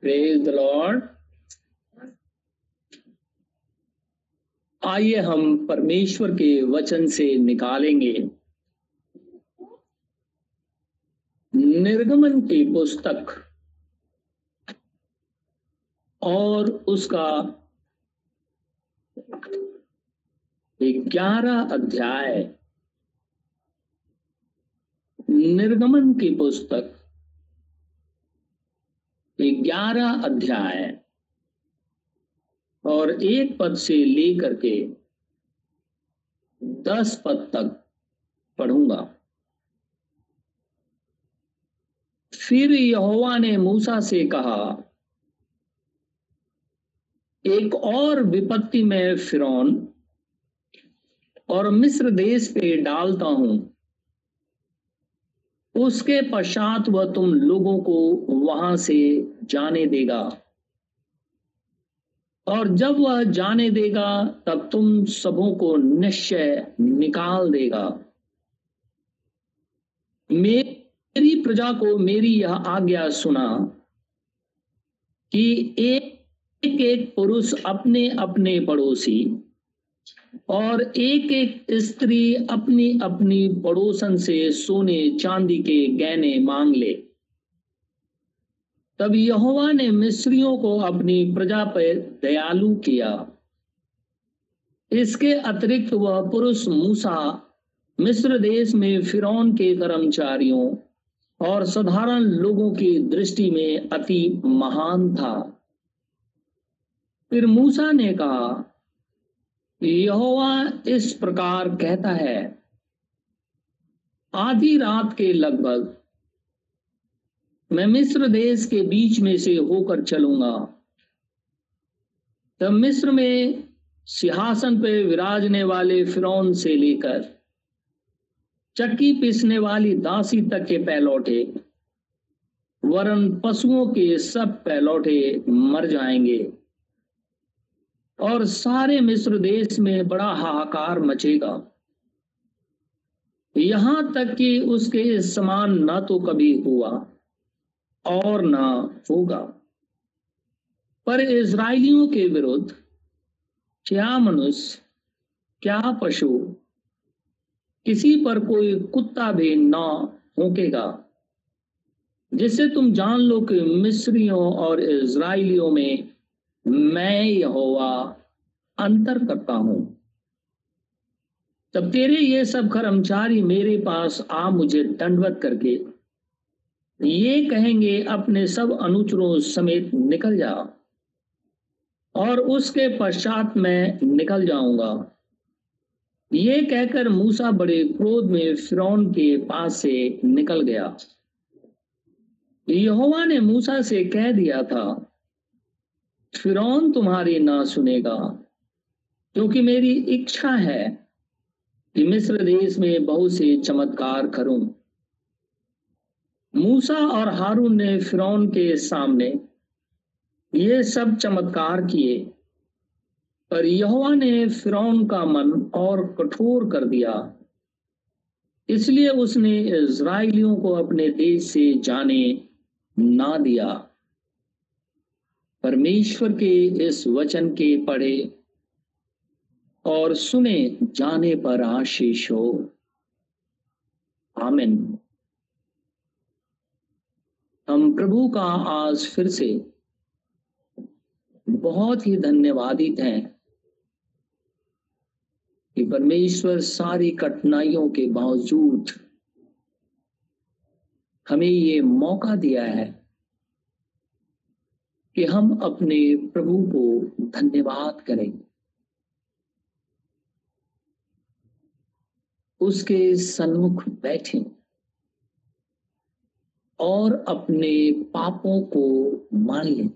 Praise the Lord आइए हम परमेश्वर के वचन से निकालेंगे। निर्गमन की पुस्तक और उसका ग्यारह अध्याय। निर्गमन की पुस्तक। ग्यारह अध्याय और एक पद से लेकर के दस पद तक पढ़ूँगा। फिर यहोवा ने मूसा से कहा, एक और विपत्ति में फिरौन और मिस्र देश पे डालता हूँ। उसके पश्चात वह तुम लोगों को वहाँ से जाने देगा। और जब वह जाने देगा, तब तुम सबों को निश्चय निकाल देगा। मेरी प्रजा को मेरी यह आज्ञा सुना कि एक एक पुरुष अपने अपने पड़ोसी और एक एक स्त्री अपनी अपनी पड़ोसन से सोने, चांदी के गहने मांग ले। तब यहोवा ने मिस्रियों को अपनी प्रजा पर दयालु किया। इसके अतिरिक्त वह पुरुष मूसा, मिस्र देश में फिरौन के कर्मचारियों और साधारण लोगों की दृष्टि में अति महान था। फिर मूसा ने कहा यहोवा इस प्रकार कहता है, आधी रात के लगभग मैं मिस्र देश के बीच में से होकर चलूँगा। तब मिस्र में सिंहासन पे विराजने वाले फिरौन से लेकर चक्की पीसने वाली दासी तक के पैलौटे वरन पशुओं के सब पैलौटे मर जाएँगे। और सारे मिस्र देश में बड़ा हाहाकार मचेगा। यहाँ तक कि उसके समान न तो कभी हुआ और ना होगा। पर इसराइलियों के विरुद्ध क्या मनुष्य, क्या पशु, किसी पर कोई कुत्ता भी ना होकेगा जिससे तुम जान लो कि मिस्रियों और इसराइलियों में मैं यहोवा अंतर करता हूँ। तब तेरे ये सब कर्मचारी मेरे पास आ, मुझे दंडवत करके, ये कहेंगे, अपने सब अनुचरों समेत निकल जा, और उसके पश्चात मैं निकल जाऊँगा। ये कहकर मूसा बड़े क्रोध में फिरौन के पास से निकल गया। यहोवा ने मूसा से कह दिया था फिरौन तुम्हारी ना सुनेगा, क्योंकि मेरी इच्छा है कि मिस्र देश में बहुत से चमत्कार करूँ। मूसा और हारून ने फिरौन के सामने ये सब चमत्कार किए, पर यहोवा ने फिरौन का मन और कठोर कर दिया। इसलिए उसने इज़राइलियों को अपने देश से जाने ना दिया। परमेश्वर के इस वचन के पढ़े और सुने, जाने पर आशीष हो। आमिन। हम प्रभु का आज फिर से बहुत ही धन्यवादित हैं कि परमेश्वर सारी कठिनाइयों के बावजूद हमें ये मौका दिया है। कि हम अपने प्रभु को धन्यवाद करें उसके सन्मुख बैठें और अपने पापों को मान लें।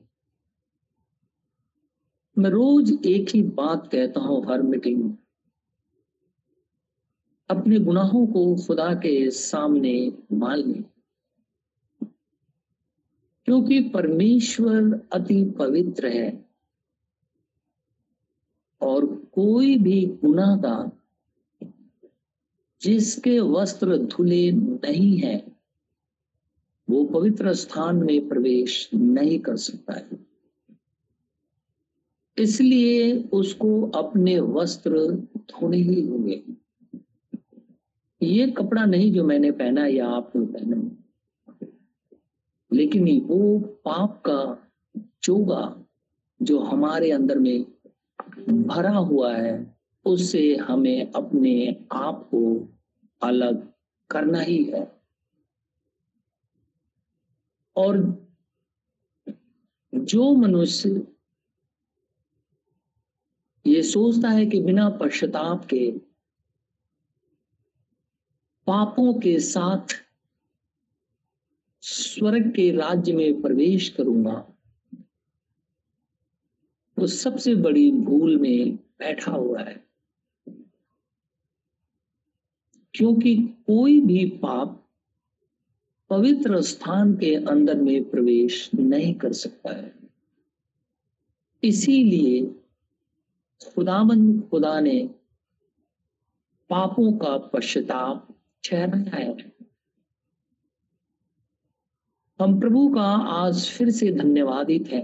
मैं रोज एक ही बात कहता हूँ हर मीटिंग में। अपने गुनाहों को खुदा के सामने मान लें। क्योंकि परमेश्वर अति पवित्र है और कोई भी गुनाहगार जिसके वस्त्र धुले नहीं है, वो पवित्र स्थान में प्रवेश नहीं कर सकता है। इसलिए उसको अपने वस्त्र धोने ही होंगे। ये कपड़ा नहीं जो मैंने पहना या आपने पहना। लेकिन वो पाप का चोगा जो हमारे अंदर में भरा हुआ है, उससे हमें अपने आप को अलग करना ही है। और जो मनुष्य ये सोचता है कि बिना पश्चाताप के पापों के साथ स्वर्ग के राज्य में प्रवेश करूँगा, वो सबसे बड़ी भूल में बैठा हुआ है। क्योंकि कोई भी पाप पवित्र स्थान के अंदर में प्रवेश नहीं कर सकता है। इसीलिए खुदावन खुदा ने पापों का पश्चाताप ठहराया है। हम प्रभु का आज फिर से धन्यवादित है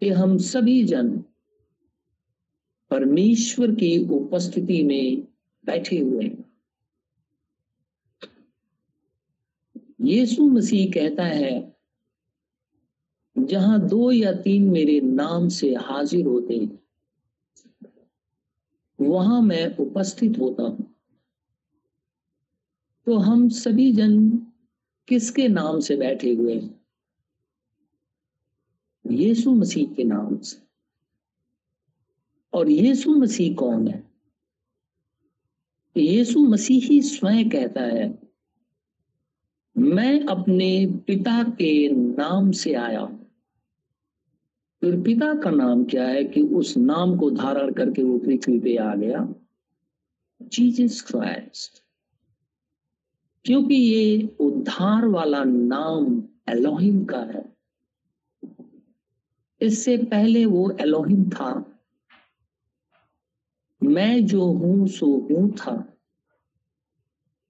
कि हम सभी जन परमेश्वर की उपस्थिति में बैठे हुए हैं। यीशु मसीह कहता है, जहाँ दो या तीन मेरे नाम से हाजिर होते हैं, वहाँ मैं उपस्थित होता हूँ। तो हम सभी जन किसके नाम से बैठे हुए हैं? यीशु मसीह के नाम से। और यीशु मसीह कौन है? यीशु मसीह ही स्वयं कहता है, मैं अपने पिता के नाम से आया फिर पिता का नाम क्या है कि उस नाम को धारण करके वो पृथ्वी पे आ गया? Jesus Christ. क्योंकि ये उद्धार वाला नाम एलोहिम का है। इससे पहले वो एलोहिम था। मैं जो हूँ, सो हूँ था।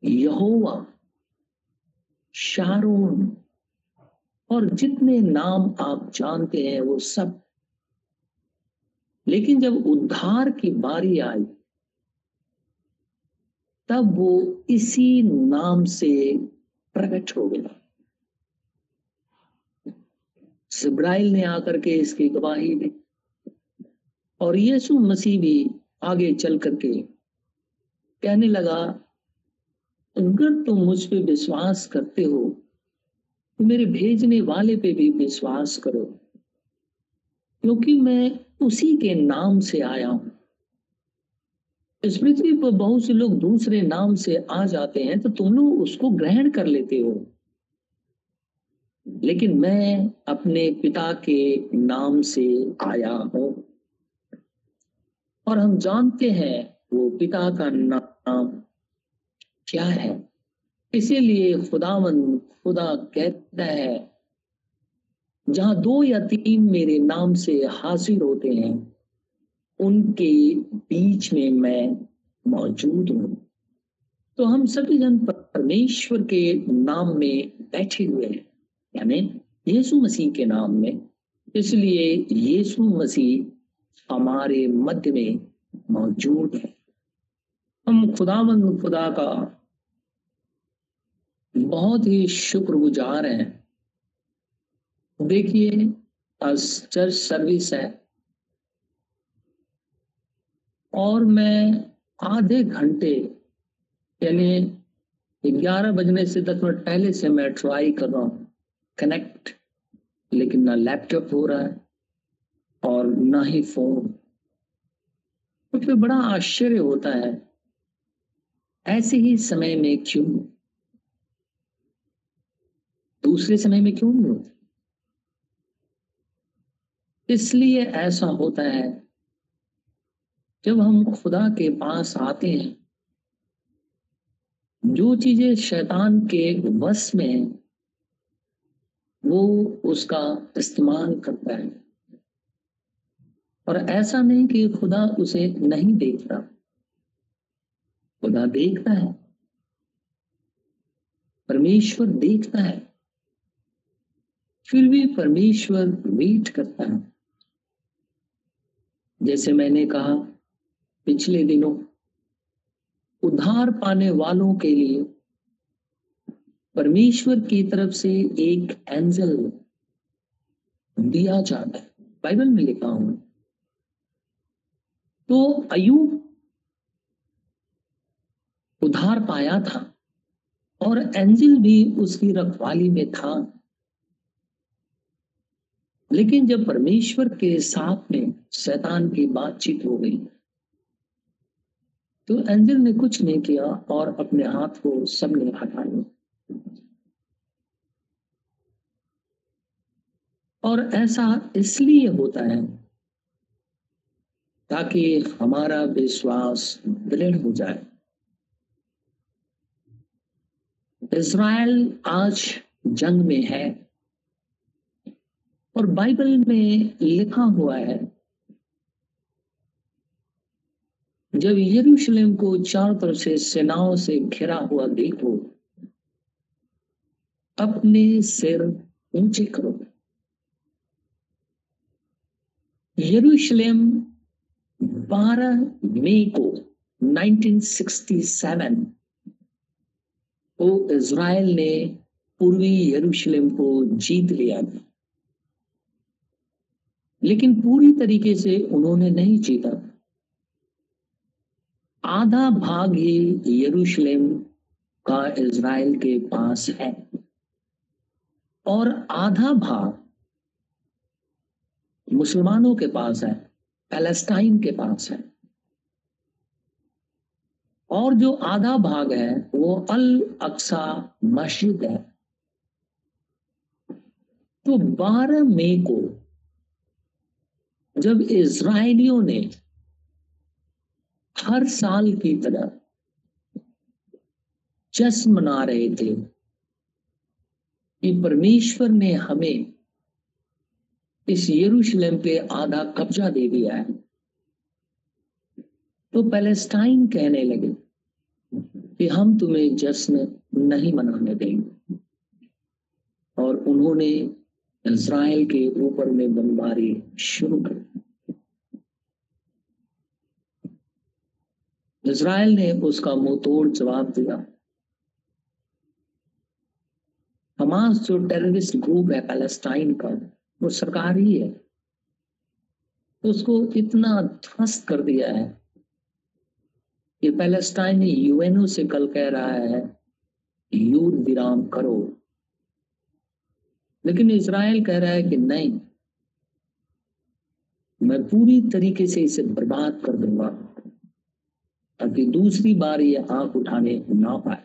यहोवा, शारोन, और जितने नाम आप जानते हैं, वो सब। लेकिन जब उद्धार की बारी आई तब वो इसी नाम से प्रकट हो गया। सिब्राइल ने आकर के इसकी गवाही दी और यीशु मसीह भी आगे चल करके कहने लगा, अगर तुम मुझ पे विश्वास करते हो तो मेरे भेजने वाले पे भी विश्वास करो, क्योंकि मैं उसी के नाम से आया हूँ। इस पृथ्वी पर बहुत से लोग दूसरे नाम से आ जाते हैं तो तुम लोग उसको ग्रहण कर लेते हो। लेकिन मैं अपने पिता के नाम से आया हूँ। और हम जानते हैं वो पिता का नाम क्या है। इसीलिए खुदावन खुदा कहता है, जहाँ दो या तीन मेरे नाम से हासिल होते हैं उनके बीच में मैं मौजूद हूँ। तो हम सभी जन परमेश्वर के नाम में बैठे हुए हैं, यानी यीशु मसीह के नाम में। इसलिए यीशु मसीह हमारे मध्य में मौजूद है। हम खुदावंद खुदा का बहुत ही शुक्रगुजार हैं। देखिए, आज चर्च सर्विस है। और मैं आधे घंटे, यानी ग्यारह बजने से दस मिनट पहले से मैं ट्राई कर रहा हूँ। कनेक्ट लेकिन ना लैपटॉप हो रहा है और ना ही फ़ोन फिर बड़ा आश्चर्य होता है। ऐसे ही समय में क्यों? दूसरे समय में क्यों? नहीं होता इसलिए ऐसा होता है जब हम खुदा के पास आते हैं, जो चीज़ें शैतान के वश में है, वो उसका इस्तेमाल करता है। और ऐसा नहीं कि खुदा उसे नहीं देखता। खुदा देखता है। परमेश्वर देखता है। फिर भी परमेश्वर वेट करता है। जैसे मैंने कहा पिछले दिनों उधार पाने वालों के लिए परमेश्वर की तरफ़ से एक एंजल दिया जाता है। बाइबल में लिखा हूँ। तो अयुब उधार पाया था और एंजल भी उसकी रखवाली में था। लेकिन जब परमेश्वर के साथ में शैतान की बातचीत हो गई तो एंजल ने कुछ नहीं किया और अपने हाथ को सबने हटा लिया। और ऐसा इसलिए होता है ताकि हमारा विश्वास दृढ़ हो जाए। इसराइल आज जंग में है और बाइबल में लिखा हुआ है जब यरूशलेम को चारों तरफ़ से सेनाओं से घिरा हुआ देखो, अपने सिर ऊँचे करो। यरूशलेम 12 मई को 1967 को इज़राइल ने पूर्वी यरूशलेम को जीत लिया। था लेकिन पूरी तरीके से उन्होंने नहीं जीता। आधा भाग ही यरूशलेम का इज़राइल के पास है। और आधा भाग मुसलमानों के पास है, पैलेस्टाइन के पास है। और जो आधा भाग है, वो अल अक्सा मस्जिद है। तो 12 मई को जब इसराइलियों ने हर साल की तरह जश्न मना रहे थे कि परमेश्वर ने हमें इस यरूशलेम पे आधा कब्जा दे दिया है। तो पैलेस्टाइन कहने लगे कि हम तुम्हें जश्न नहीं मनाने देंगे। और उन्होंने इज़राइल के ऊपर में बमबारी शुरू कर इज़राइल ने उसका मुँह तोड़ जवाब दिया। हमास जो टेररिस्ट ग्रुप है पैलेस्टाइन का, वो सरकार ही। है उसको इतना ध्वस्त कर दिया है कि पैलेस्टाइन यूएनओ से कल कह रहा है युद्ध विराम करो। लेकिन इसराइल कह रहा है कि नहीं, मैं पूरी तरीके से इसे बर्बाद कर दूँगा। ताकि दूसरी बार ये आँख उठाने ना पाए।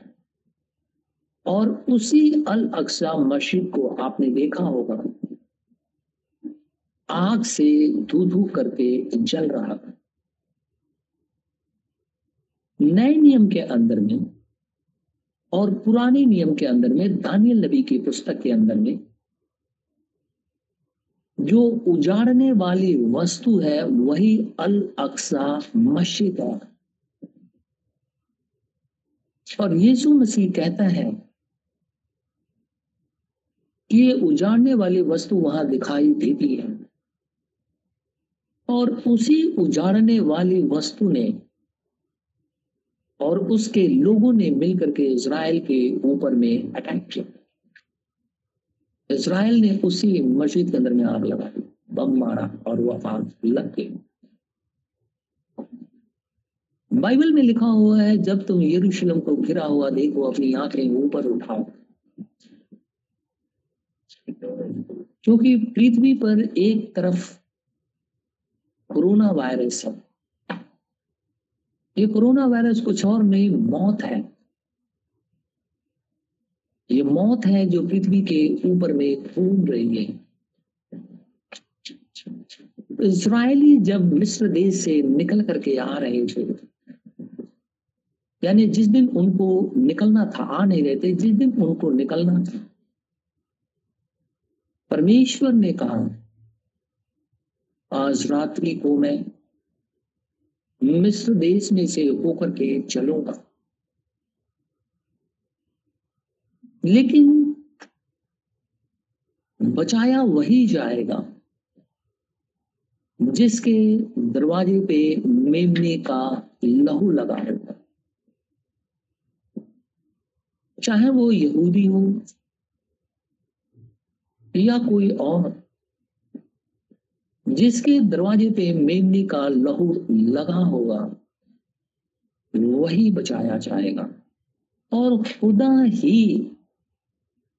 और उसी अल अक्सा मस्जिद को आपने देखा होगा। आग से धू धू करके जल रहा। नए नियम के अंदर में और पुराने नियम के अंदर में, दानियल नबी की पुस्तक के अंदर में, जो उजाड़ने वाली वस्तु है, वही अल अक्सा मस्जिद है। और यीशु मसीह कहता है कि ये उजाड़ने वाली वस्तु वहाँ दिखाई देती है। और उसी उजाड़ने वाली वस्तु ने और उसके लोगों ने मिलकर के इसराइल के ऊपर में अटैक किया। इसराइल ने उसी मस्जिद के अंदर में आग लगा दी बम मारा और वह आग लग गई। बाइबल में लिखा हुआ है, जब तुम यरूशलेम को घिरा हुआ देखो, अपनी आँखें ऊपर उठाओ। क्योंकि पृथ्वी पर एक तरफ़ कोरोना वायरस है। ये कोरोना वायरस कुछ और नहीं, मौत है। ये मौत है जो पृथ्वी के ऊपर में घूम रही है। इसराइली जब मिस्र देश से निकल करके आ रहे थे यानी जिस दिन उनको निकलना था, आ नहीं रहे थे, जिस दिन उनको निकलना था, परमेश्वर ने कहा, आज रात्रि को मैं मिस्र देश में से होकर के चलूँगा। लेकिन बचाया वही जाएगा, जिसके दरवाजे पे मेमने का लहू लगा होगा चाहे वो यहूदी हो या कोई और, जिसके दरवाजे पे मेमने का लहू लगा होगा, वही बचाया जाएगा। और खुदा ही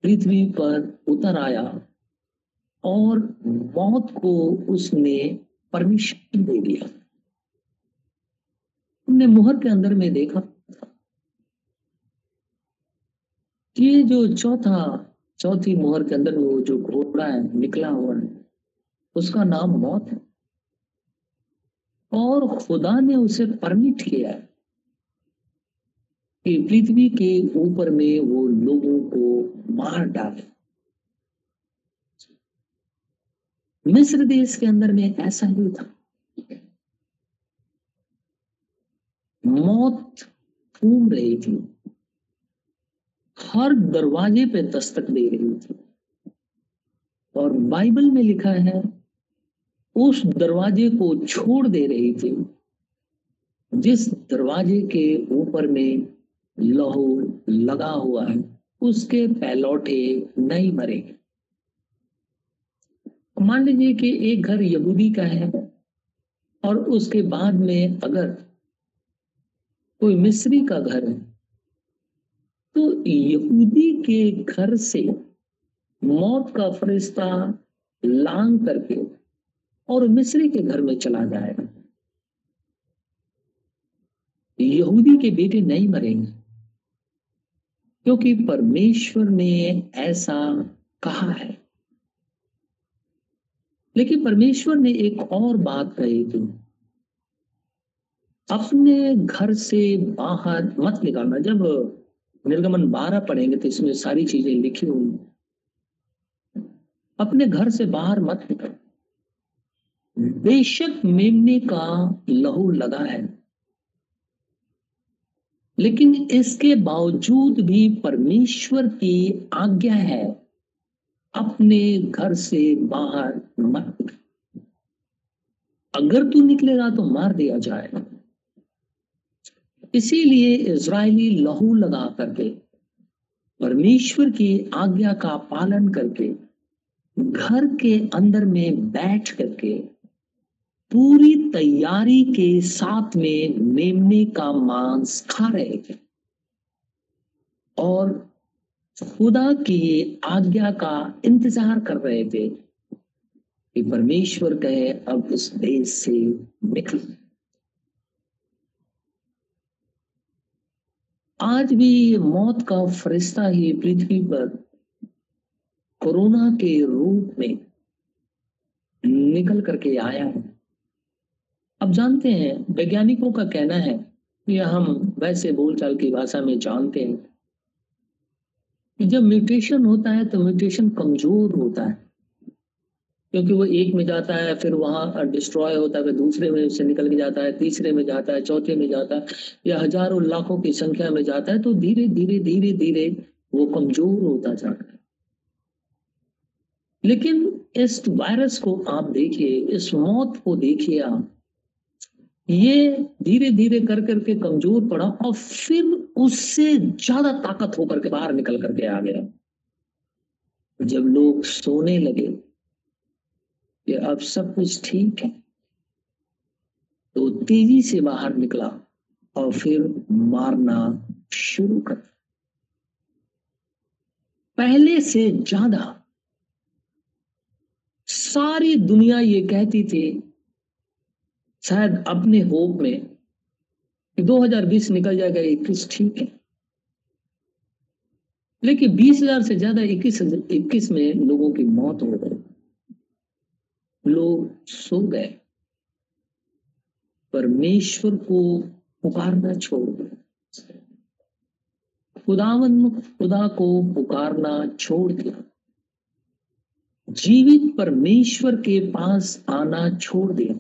पृथ्वी पर उतर आया और मौत को उसने परमिशन दे दिया। हमने मुहर के अंदर में देखा कि जो चौथा, चौथी मोहर के अंदर वो जो घोड़ा है, निकला हुआ है, उसका नाम मौत है। और खुदा ने उसे परमिट किया है कि पृथ्वी के ऊपर में वो लोगों को मार डाले। मिस्र देश के अंदर में ऐसा ही था। मौत घूम रही थी। हर दरवाजे पे दस्तक दे रही थी। और बाइबल में लिखा है, उस दरवाजे को छोड़ दे रही थी, जिस दरवाजे के ऊपर में लहू लगा हुआ है, उसके पैलौटे नहीं मरे। मान लीजिए कि एक घर यहूदी का है, और उसके बाद में अगर कोई मिस्री का घर है यहूदी के घर से मौत का फरिश्ता लांग करके और मिस्री के घर में चला जाएगा यहूदी के बेटे नहीं मरेंगे, क्योंकि परमेश्वर ने ऐसा कहा है। लेकिन परमेश्वर ने एक और बात कही थी, अपने घर से बाहर मत निकालना। जब निर्गमन बारह पढ़ेंगे तो इसमें सारी चीज़ें लिखी हुई अपने घर से बाहर मत निकल। बेशक मेमने का लहू लगा है, लेकिन इसके बावजूद भी परमेश्वर की आज्ञा है, अपने घर से बाहर मत अगर तू निकलेगा तो मार दिया जाएगा। इसीलिए इज़राइली लहू लगा करके, परमेश्वर की आज्ञा का पालन करके, घर के अंदर में बैठ करके, पूरी तैयारी के साथ में मेमने का मांस खा रहे थे। और खुदा की आज्ञा का इंतज़ार कर रहे थे कि परमेश्वर कहे, अब उस देश से निकल। आज भी मौत का फरिश्ता ही पृथ्वी पर कोरोना के रूप में निकल करके आया है। अब जानते हैं, वैज्ञानिकों का कहना है या हम वैसे बोलचाल की भाषा में जानते हैं कि जब म्यूटेशन होता है तो म्यूटेशन कमज़ोर होता है। क्योंकि वो एक में जाता है, फिर वहाँ डिस्ट्रॉय होता है, फिर दूसरे में से निकल के जाता है, तीसरे में जाता है, चौथे में जाता है, या हज़ारों लाखों की संख्या में जाता है तो धीरे धीरे धीरे धीरे वो कमज़ोर होता जाता है। लेकिन इस वायरस को आप देखिए, इस मौत को देखिए आप, ये धीरे धीरे कर, करके कमज़ोर पड़ा और फिर उससे ज़्यादा ताकत होकर के बाहर निकल करके आ गया। जब लोग सोने लगे कि अब सब कुछ ठीक है। तो तेज़ी से बाहर निकला और फिर मारना शुरू कर पहले से ज़्यादा सारी दुनिया ये कहती थी शायद अपने होप में कि 2020 निकल जाएगा 21 ठीक है। लेकिन 20,000 से ज़्यादा 21 21 में लोगों की मौत हो गई। लोग सो गए। परमेश्वर को पुकारना छोड़ दिया खुदावन, खुदा को पुकारना छोड़ दिया जीवित परमेश्वर के पास आना छोड़ दिया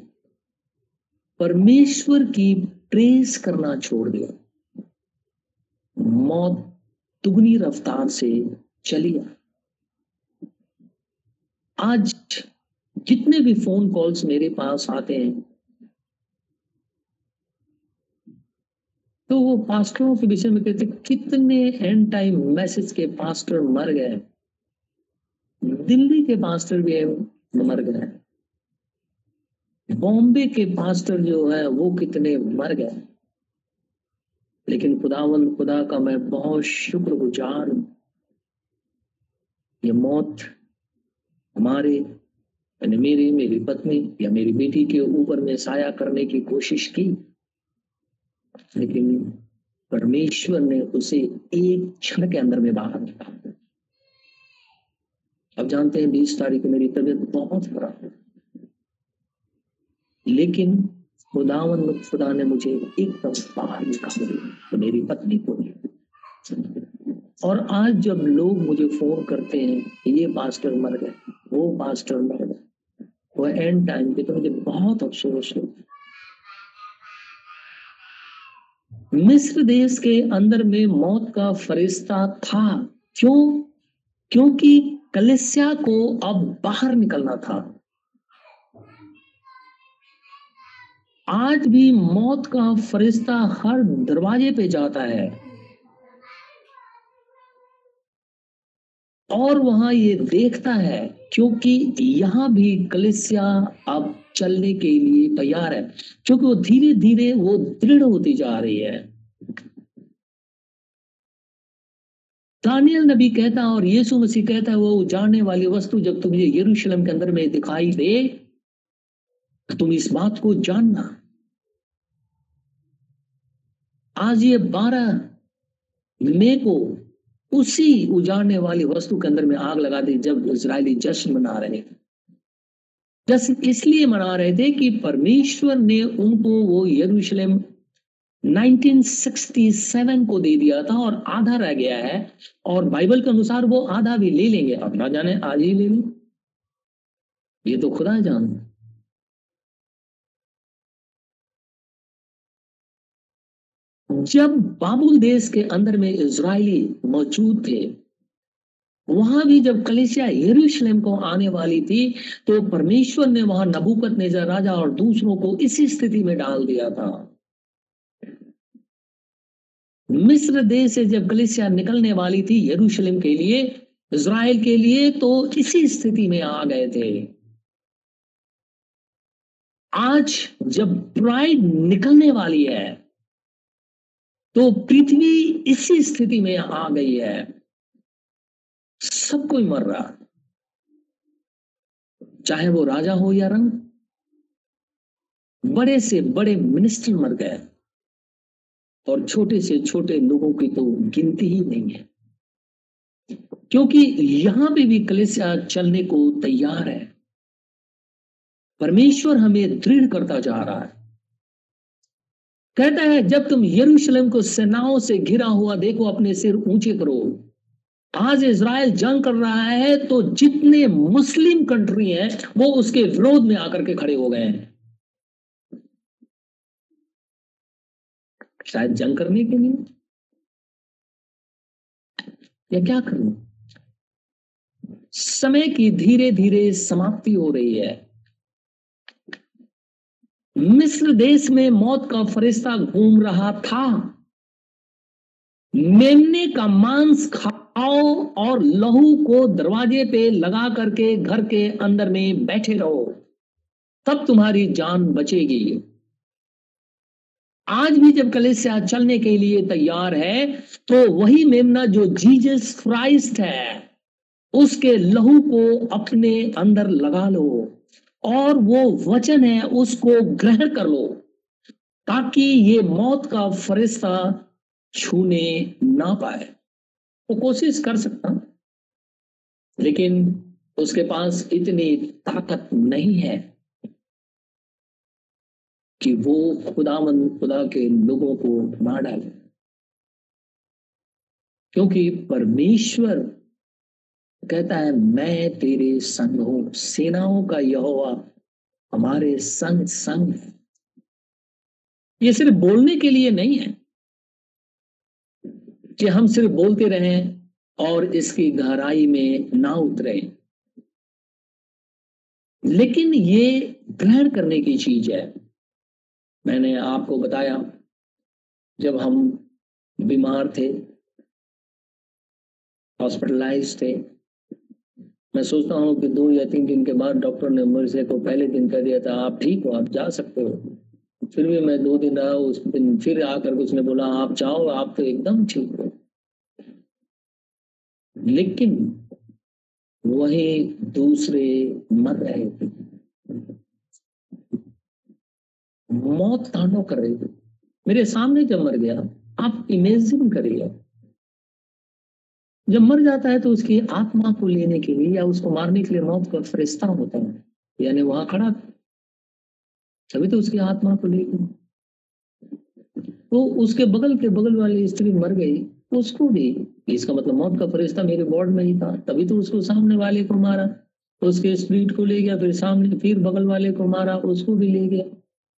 परमेश्वर की प्रेस करना छोड़ दिया मौत दुगनी रफ्तार से चलिया आज जितने भी फ़ोन कॉल्स मेरे पास आते हैं तो वो पास्टरों के विषय में कहते कितने एंड टाइम मैसेज के पास्टर मर गए। दिल्ली के पास्टर भी मर गए। बॉम्बे के पास्टर जो है, वो कितने मर गए। लेकिन खुदावन खुदा का मैं बहुत शुक्रगुजार हूँ। ये मौत हमारे मैंने मेरी मेरी पत्नी या मेरी बेटी के ऊपर में साया करने की कोशिश की, लेकिन परमेश्वर ने उसे एक क्षण के अंदर में बाहर निकाला अब जानते हैं, बीस तारीख को मेरी तबीयत बहुत खराब है। लेकिन खुदावन, खुदा ने मुझे एकदम बाहर निकाल दिया तो मेरी पत्नी को नहीं और आज जब लोग मुझे फ़ोन करते हैं, ये पास्टर मर गए, वो पास्टर मर गए। वो एंड टाइम पे तो मुझे बहुत अफसोस हो मिस्र देश के अंदर में मौत का फरिश्ता था। क्यों? क्योंकि कलिसिया को अब बाहर निकलना था। आज भी मौत का फरिश्ता हर दरवाजे पे जाता है। और वहाँ ये देखता है, क्योंकि यहाँ भी कलिसिया अब चलने के लिए तैयार है, क्योंकि वो धीरे धीरे वो दृढ़ होती जा रही है। दानियल नबी कहता और यीशु मसीह कहता है, वो जानने वाली वस्तु जब तुम्हें यरूशलेम के अंदर में दिखाई दे, तुम इस बात को जानना। आज ये बारह मे को उसी उजाड़ने वाली वस्तु के अंदर में आग लगा दी जब इसराइली जश्न मना रहे थे। जश्न इसलिए मना रहे थे कि परमेश्वर ने उनको वो यरूशलेम 1967 को दे दिया था और आधा रह गया है और बाइबल के अनुसार वो आधा भी ले लेंगे। अब ना जाने, आज ही ले लें। ये तो खुदा जान। जब बाबुल देश के अंदर में इज़राइली मौजूद थे, वहाँ भी जब कलेशिया यरूशलेम को आने वाली थी तो परमेश्वर ने वहाँ नबूकत नेजर राजा और दूसरों को इसी स्थिति में डाल दिया था। मिस्र देश से जब कलिसिया निकलने वाली थी यरूशलेम के लिए, इज़राइल के लिए तो इसी स्थिति में आ गए थे। आज जब ब्राइड निकलने वाली है तो पृथ्वी इसी स्थिति में आ गई है। सब कोई मर रहा चाहे वो राजा हो या रंग, बड़े से बड़े मिनिस्टर मर गए और छोटे से छोटे लोगों की तो गिनती ही नहीं है। क्योंकि यहाँ पे भी कलेसिया चलने को तैयार है। परमेश्वर हमें दृढ़ करता जा रहा है। कहता है, जब तुम यरूशलेम को सेनाओं से घिरा हुआ देखो, अपने सिर ऊँचे करो। आज इसराइल जंग कर रहा है तो जितने मुस्लिम कंट्री हैं, वो उसके विरोध में आकर के खड़े हो गए हैं। शायद जंग करने के लिए? या क्या करूँ? समय की धीरे धीरे समाप्ति हो रही है। मिस्र देश में मौत का फरिश्ता घूम रहा था। मेमने का मांस खाओ और लहू को दरवाजे पे लगा करके घर के अंदर में बैठे रहो, तब तुम्हारी जान बचेगी। आज भी जब कलेसिया चलने के लिए तैयार है तो वही मेमना जो जीजस क्राइस्ट है, उसके लहू को अपने अंदर लगा लो। और वो वचन है, उसको ग्रहण कर लो, ताकि ये मौत का फरिश्ता छूने ना पाए। वो कोशिश कर सकता लेकिन उसके पास इतनी ताकत नहीं है कि वो खुदावन खुदा के लोगों को मार डाले। क्योंकि परमेश्वर कहता है, मैं तेरे संग हूँ। सेनाओं का यहोवा हमारे संग संग। ये सिर्फ़ बोलने के लिए नहीं है कि हम सिर्फ़ बोलते रहें और इसकी गहराई में ना उतरे। लेकिन ये ग्रहण करने की चीज़ है। मैंने आपको बताया, जब हम बीमार थे हॉस्पिटलाइज थे मैं सोचता हूँ कि दो या तीन दिन के बाद डॉक्टर ने मुझसे को पहले दिन कह दिया था, आप ठीक हो, आप जा सकते हो। फिर भी मैं दो दिन रहा, उस दिन फिर आकर उसने बोला, आप जाओ, आप तो एकदम ठीक हो। लेकिन वही दूसरे मर रहे थे। मौत तांडव कर रही थी। मेरे सामने जब मर गया, आप इमेजिन करिए। जब मर जाता है तो उसकी आत्मा को लेने के लिए या उसको मारने के लिए मौत का फरिश्ता होता है, यानी वहाँ खड़ा तभी तो उसकी आत्मा को लेकर तो उसके बगल के बगल वाली स्त्री मर गई, उसको भी, इसका मतलब मौत का फरिश्ता मेरे बोर्ड में ही था। तभी तो उसको सामने वाले को मारा, उसके स्पीड को ले गया, फिर सामने, फिर बगल वाले को मारा, उसको भी ले गया।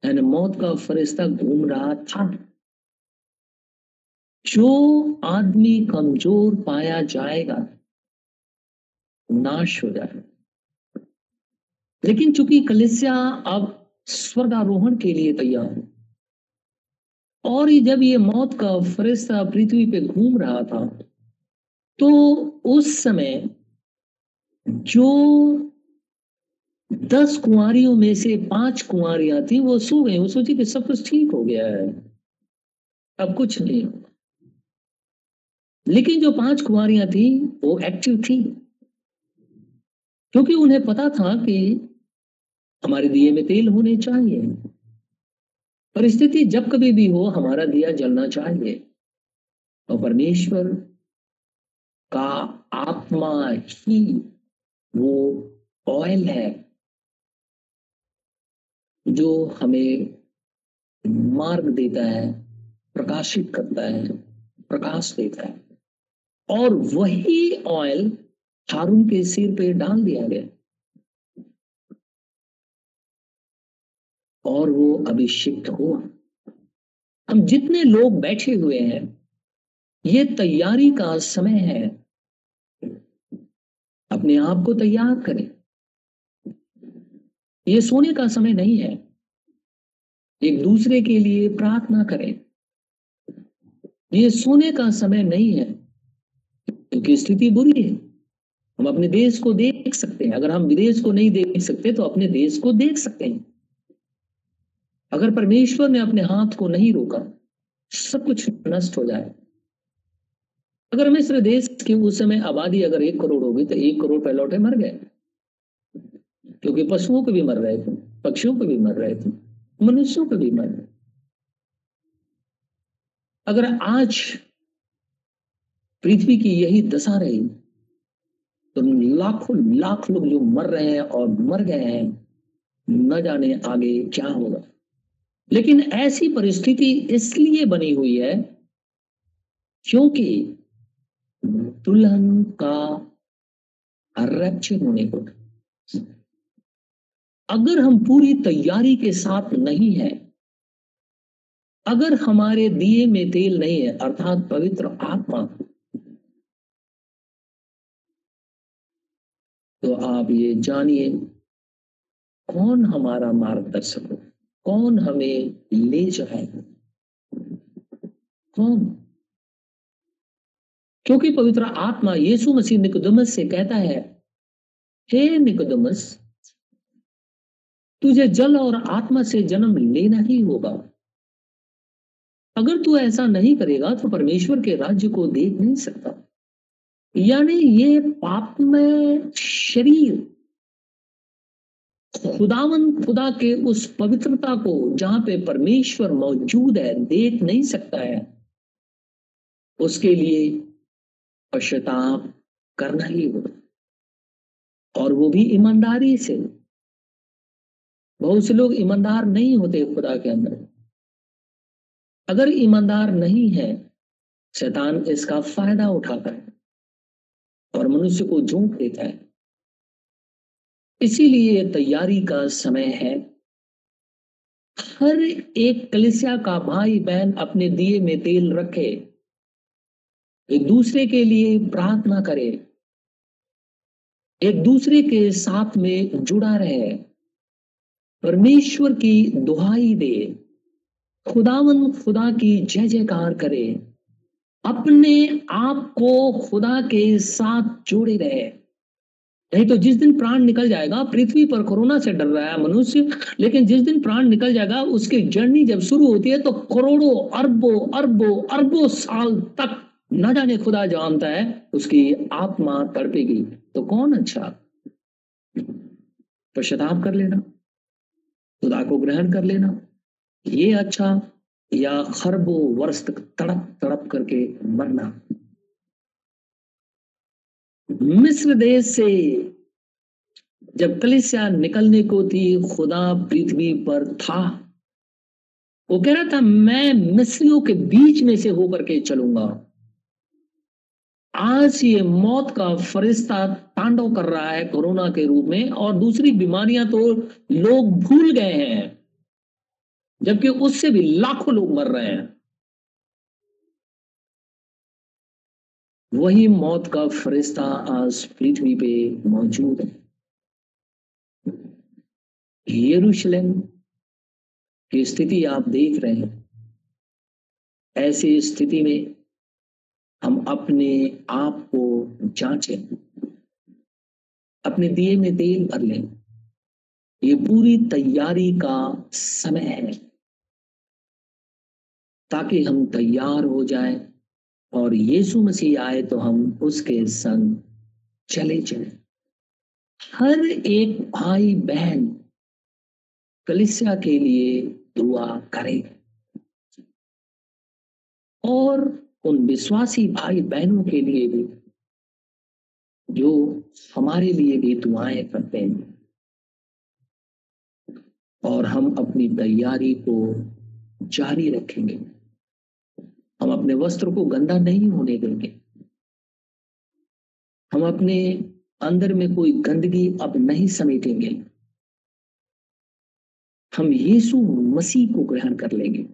यानी मौत का फरिश्ता घूम रहा था। जो आदमी कमज़ोर पाया जाएगा, नाश हो जाएगा। लेकिन चूँकि कलिसिया अब स्वर्गारोहण के लिए तैयार है, और जब ये मौत का फरिश्ता पृथ्वी पे घूम रहा था तो उस समय जो दस कुंवरियों में से पाँच कुंवरियाँ थी, वो सो गई। वो सोची कि सब कुछ ठीक हो गया है। अब कुछ नहीं। लेकिन जो पाँच कुमारियाँ थी, वो एक्टिव थी। क्योंकि उन्हें पता था कि हमारे दिए में तेल होने चाहिए। परिस्थिति जब कभी भी हो, हमारा दिया जलना चाहिए। और परमेश्वर का आत्मा ही वो ऑयल है, जो हमें मार्ग देता है, प्रकाशित करता है, प्रकाश देता है। और वही ऑयल हारून के सिर पे डाल दिया गया। और वो अभिषिक्त हुआ। हम जितने लोग बैठे हुए हैं, ये तैयारी का समय है। अपने आप को तैयार करें। ये सोने का समय नहीं है। एक दूसरे के लिए प्रार्थना करें। ये सोने का समय नहीं है। क्योंकि स्थिति बुरी है। हम अपने देश को देख सकते हैं। अगर हम विदेश को नहीं देख सकते तो अपने देश को देख सकते हैं। अगर परमेश्वर ने अपने हाथ को नहीं रोका, सब कुछ नष्ट हो जाए। अगर मिस्र देश की उस समय आबादी अगर एक करोड़ होगी तो एक करोड़ पहलौटे मर गए। क्योंकि पशुओं को भी मर रहे थे, पक्षियों को भी मर रहे थे, मनुष्यों को भी मर रहे अगर आज पृथ्वी की यही दशा रही। तो लाखों, लाख लोग जो मर रहे हैं और मर गए हैं, न जाने आगे क्या होगा। लेकिन ऐसी परिस्थिति इसलिए बनी हुई है क्योंकि दुल्हन का रैप्चर होने को अगर हम पूरी तैयारी के साथ नहीं है, अगर हमारे दिए में तेल नहीं है, अर्थात पवित्र आत्मा तो आप ये जानिए, कौन हमारा मार्गदर्शक हो? कौन हमें ले जाए कौन? क्योंकि पवित्र आत्मा यीशु मसीह निकुदमस से कहता है, हे निकुदमस, तुझे जल और आत्मा से जन्म लेना ही होगा। अगर तू ऐसा नहीं करेगा तो परमेश्वर के राज्य को देख नहीं सकता। यानी ये पाप में शरीर खुदावन, खुदा के उस पवित्रता को जहाँ पे परमेश्वर मौजूद है, देख नहीं सकता है, उसके लिए पश्चाताप करना ही होगा। और वो भी ईमानदारी से। बहुत से लोग ईमानदार नहीं होते खुदा के अंदर। अगर ईमानदार नहीं है, शैतान इसका फ़ायदा उठाता है। और मनुष्य को झूठ देता है। इसीलिए तैयारी का समय है। हर एक कलिसिया का भाई बहन अपने दिए में तेल रखे। एक दूसरे के लिए प्रार्थना करे। एक दूसरे के साथ में जुड़ा रहे। परमेश्वर की दुहाई दे। खुदावन खुदा की जय जयकार करे। अपने आप को खुदा के साथ जोड़े रहे। नहीं तो जिस दिन प्राण निकल जाएगा, पृथ्वी पर कोरोना से डर रहा है मनुष्य, लेकिन जिस दिन प्राण निकल जाएगा, उसकी जर्नी जब शुरू होती है तो करोड़ों, अरबों अरबों अरबों साल तक न जाने खुदा जानता है, उसकी आत्मा तड़पेगी। तो कौन अच्छा? पश्चाताप कर लेना, खुदा को ग्रहण कर लेना, ये अच्छा। या खरबों वर्ष तक तड़प तड़प करके मरना। मिस्र देश से जब कलिसिया निकलने को थी, खुदा पृथ्वी पर था। वो कह रहा था, मैं मिस्रियों के बीच में से होकर के चलूँगा। आज ये मौत का फरिश्ता तांडव कर रहा है कोरोना के रूप में और दूसरी बीमारियाँ तो लोग भूल गए हैं। जबकि उससे भी लाखों लोग मर रहे हैं। वही मौत का फरिश्ता आज पृथ्वी पे मौजूद है। यरूशलेम की स्थिति आप देख रहे हैं। ऐसी स्थिति में हम अपने आप को जांचें, अपने दिए में तेल भर लें। ये पूरी तैयारी का समय है। ताकि हम तैयार हो जाएँ और यीशु मसीह आए तो हम उसके संग चले जाएँ। हर एक भाई बहन कलिसिया के लिए दुआ करें। और उन विश्वासी भाई बहनों के लिए भी, जो हमारे लिए भी दुआएँ करते हैं। और हम अपनी तैयारी को जारी रखेंगे। हम अपने वस्त्र को गंदा नहीं होने देंगे। हम अपने अंदर में कोई गंदगी अब नहीं समेटेंगे। हम यीशु मसीह को ग्रहण कर लेंगे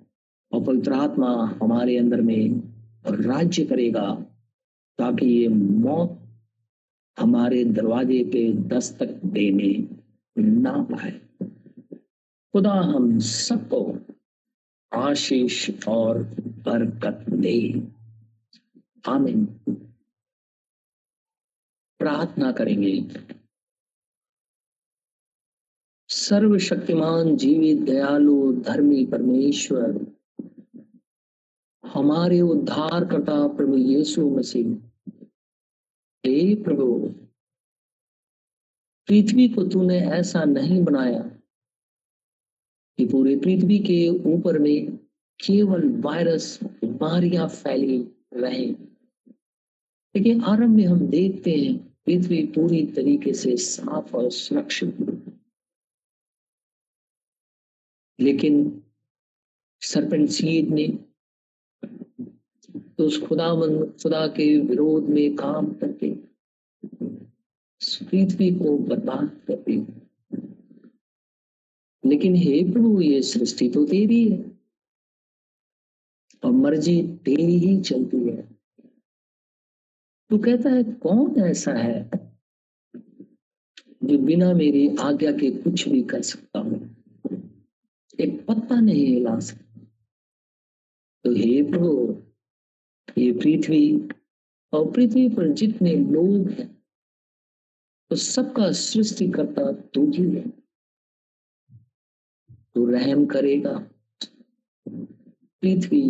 और पवित्र आत्मा हमारे अंदर में राज्य करेगा ताकि ये मौत हमारे दरवाजे पे दस्तक देने ना पाए। खुदा हम सबको आशीष और बरकत दे। आमीन। प्रार्थना करेंगे। सर्वशक्तिमान जीवित दयालु, धर्मी परमेश्वर, हमारे उद्धार करता प्रभु यीशु मसीह, हे प्रभु, पृथ्वी को तूने ऐसा नहीं बनाया कि पूरे पृथ्वी के ऊपर में केवल वायरस बीमारियाँ फैली रहे। लेकिन आरंभ में हम देखते हैं पृथ्वी पूरी तरीके से साफ़ और सुरक्षित लेकिन सरपंच ने तो उस खुदा मन खुदा के विरोध में काम करके पृथ्वी को बर्बाद कर दी लेकिन हे प्रभु, ये सृष्टि तो तेरी है। और मर्ज़ी तेरी ही चलती है। तू कहता है, कौन ऐसा है जो बिना मेरी आज्ञा के कुछ भी कर सकता हूँ? एक पत्ता नहीं हिला सकता। तो हे प्रभु, ये पृथ्वी और पृथ्वी पर जितने लोग हैं तो सबका सृष्टि करता तू ही है। तू रहम करेगा। पृथ्वी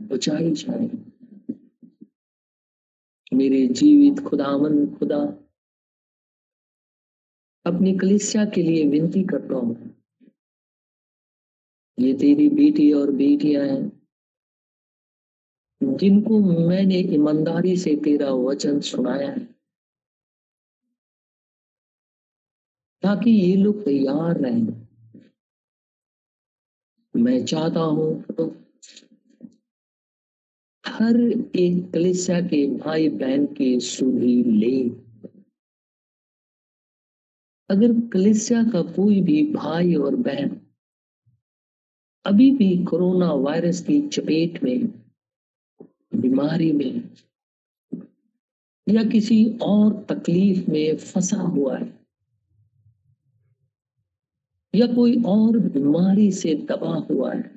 बचाई जाए। मेरे जीवित खुदावन, खुदा, अपनी कलिसिया के लिए विनती करता हूँ। ये तेरी बेटी और बेटियाँ हैं, जिनको मैंने ईमानदारी से तेरा वचन सुनाया है, ताकि ये लोग तैयार रहें। मैं चाहता हूँ तो हर एक कलिसिया के भाई बहन के सुधी ले। अगर कलिसिया का कोई भी भाई और बहन अभी भी कोरोना वायरस की चपेट में, बीमारी में या किसी और तकलीफ़ में फंसा हुआ है या कोई और बीमारी से दबा हुआ है।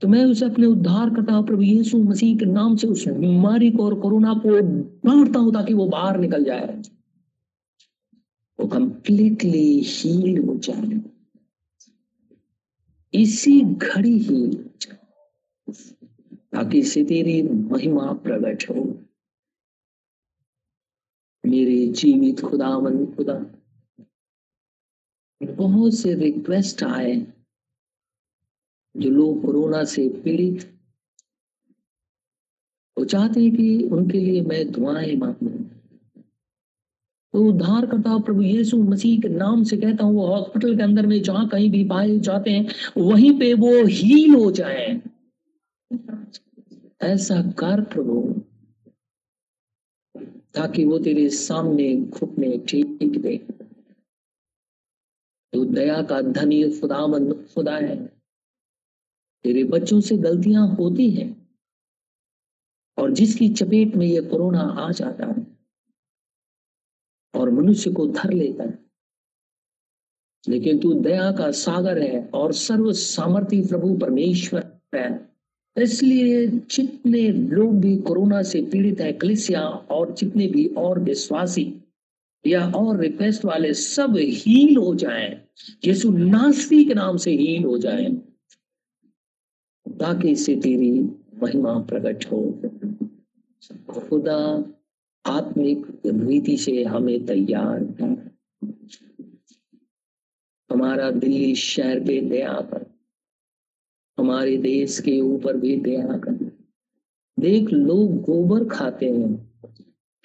तो मैं उसे अपने उद्धार करता हूँ, प्रभु यीशु मसीह के नाम से उस बीमारी को और कोरोना को डांटता हूँ ताकि वो बाहर निकल जाए। वो कंप्लीटली हील हो जाए। इसी घड़ी ही ताकि से तेरी महिमा प्रकट हो। मेरे जीवित खुदा मन खुदा बहुत से रिक्वेस्ट आए जो लोग कोरोना से पीड़ित। वो चाहते हैं कि उनके लिए मैं दुआएँ मांगू। तो उद्धार करता प्रभु यीशु मसीह के नाम से कहता हूँ, वो हॉस्पिटल के अंदर में जहाँ कहीं भी पाए जाते हैं, वहीं पे वो हील हो जाए। ऐसा कर प्रभु, ताकि वो तेरे सामने घुटने ठीक दे। तो दया का धनी खुदावंद खुदा है। तेरे बच्चों से गलतियाँ होती हैं और जिसकी चपेट में ये कोरोना आ जाता है और मनुष्य को धर लेता है। लेकिन तू दया का सागर है और सर्व सामर्थ्य प्रभु परमेश्वर है। इसलिए जितने लोग भी कोरोना से पीड़ित है, कलिसिया और जितने भी और विश्वासी या और रिक्वेस्ट वाले सब हील हो जाएँ। यीशु नास्ती के नाम से हील हो जाएँ। ताकि इससे तेरी महिमा प्रकट हो। खुदा आत्मिक रीति से हमें तैयार हमारा दिल्ली शहर पे दया कर। हमारे देश के ऊपर भी दया कर। देख, लोग गोबर खाते हैं।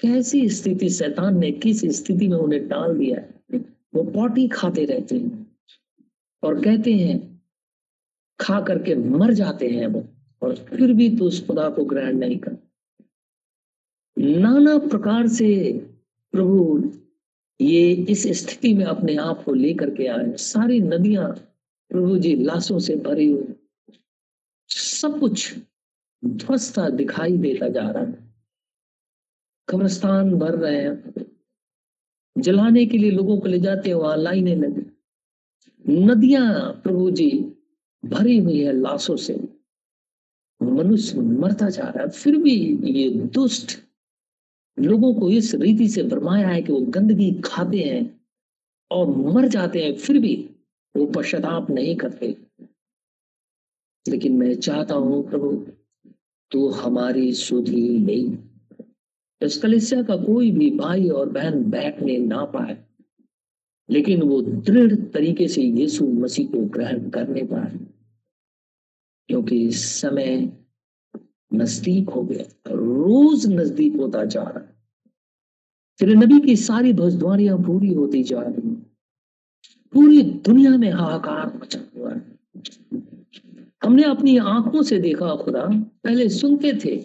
कैसी स्थिति, शैतान ने किस स्थिति में उन्हें डाल दिया? है वो पॉटी खाते रहते हैं और कहते हैं, खा करके मर जाते हैं वो, और फिर भी तो उस खुदा को ग्रहण नहीं कर। नाना प्रकार से प्रभु ये इस स्थिति में अपने आप को लेकर के आए। सारी नदियाँ प्रभु जी लाशों से भरी हुई। सब कुछ ध्वस्ता दिखाई देता जा रहा है। कब्रस्तान भर रहे हैं। जलाने के लिए लोगों को ले जाते हैं, वहाँ लाइने लगी। नदियाँ प्रभु जी, भरी हुई है लाशों से। मनुष्य मरता जा रहा है। फिर भी ये दुष्ट लोगों को इस रीति से भरमाया है कि वो गंदगी खाते हैं और मर जाते हैं। फिर भी वो पश्चाताप नहीं करते। लेकिन मैं चाहता हूँ प्रभु तो हमारी सुधी नहीं इस कलिसिया का कोई भी भाई और बहन बैठने ना पाए। लेकिन वो दृढ़ तरीके से यीशु मसीह को ग्रहण करने पाए, क्योंकि समय नज़दीक हो गया, रोज नज़दीक होता जा रहा है। तेरे नबी की सारी भजद्वारियाँ पूरी होती जा रही पूरी दुनिया में हाहाकार मचा हुआ है। हमने अपनी आँखों से देखा, खुदा पहले सुनते थे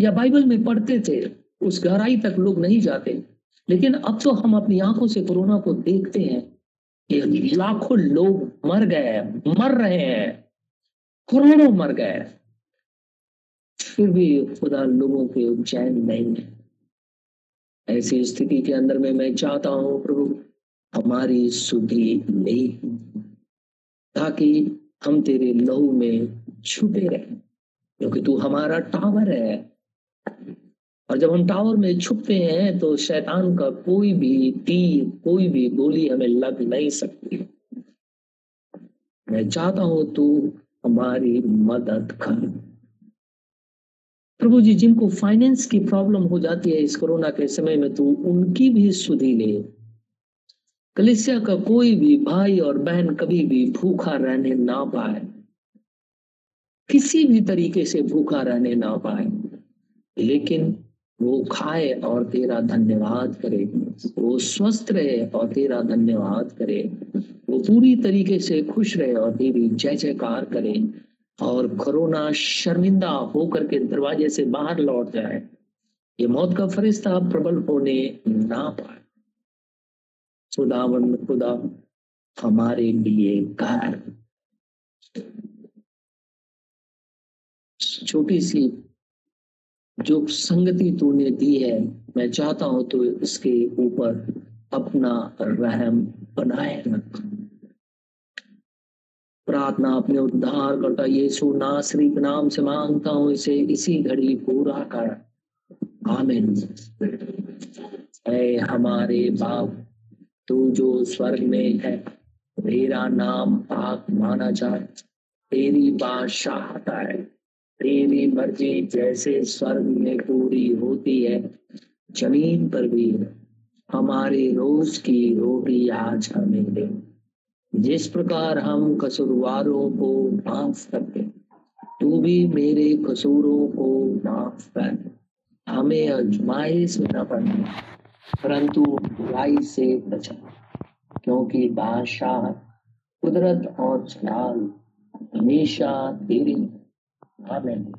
या बाइबल में पढ़ते थे, उस गहराई तक लोग नहीं जाते। लेकिन अब तो हम अपनी आँखों से कोरोना को देखते हैं कि लाखों लोग मर गए मर रहे हैं, करोड़ों मर गए फिर भी खुदा लोगों के चैन नहीं है। ऐसी स्थिति के अंदर में मैं चाहता हूँ, प्रभु, हमारी सुधि नहीं ताकि हम तेरे लहू में छुपे रहे, क्योंकि तू हमारा टावर है। और जब हम टावर में छुपते हैं तो शैतान का कोई भी तीर, कोई भी गोली हमें लग नहीं सकती। मैं चाहता हूँ तू हमारी मदद कर। प्रभु जी, जिनको फाइनेंस की प्रॉब्लम हो जाती है इस कोरोना के समय में, तू उनकी भी सुधी ले। कलिसिया का कोई भी भाई और बहन कभी भी भूखा रहने ना पाए। किसी भी तरीके से भूखा रहने ना पाए। लेकिन वो खाए और तेरा धन्यवाद करे। वो स्वस्थ रहे और तेरा धन्यवाद करे। वो पूरी तरीके से खुश रहे और तेरी जय जयकार करे। और कोरोना शर्मिंदा होकर के दरवाजे से बाहर लौट जाए। ये मौत का फरिश्ता प्रबल होने ना पाए। खुदावन, खुदा, हमारे लिए कार छोटी सी जो संगति तूने दी है, मैं चाहता हूँ तो इसके ऊपर अपना रहम बनाए रख। प्रार्थना अपने उद्धार करता यीशु नासरी के नाम से माँगता हूँ, इसे इसी घड़ी पूरा कर। आमीन। हमारे बाप, तू जो स्वर्ग में है, तेरा नाम पाक माना जाए, तेरी बादशाह है तेरी मर्ज़ी जैसे स्वर्ग में पूरी होती है, ज़मीन पर भी हमारी रोज की रोटी आज हमें दे। जिस प्रकार हम कसूरवारों को माफ़ करते, तू भी मेरे कसूरों को माफ़ कर। हमें अजमाइश न पड़ना परंतु बुराई से बचा, क्योंकि बादशाह कुदरत और जलाल हमेशा तेरी Amen.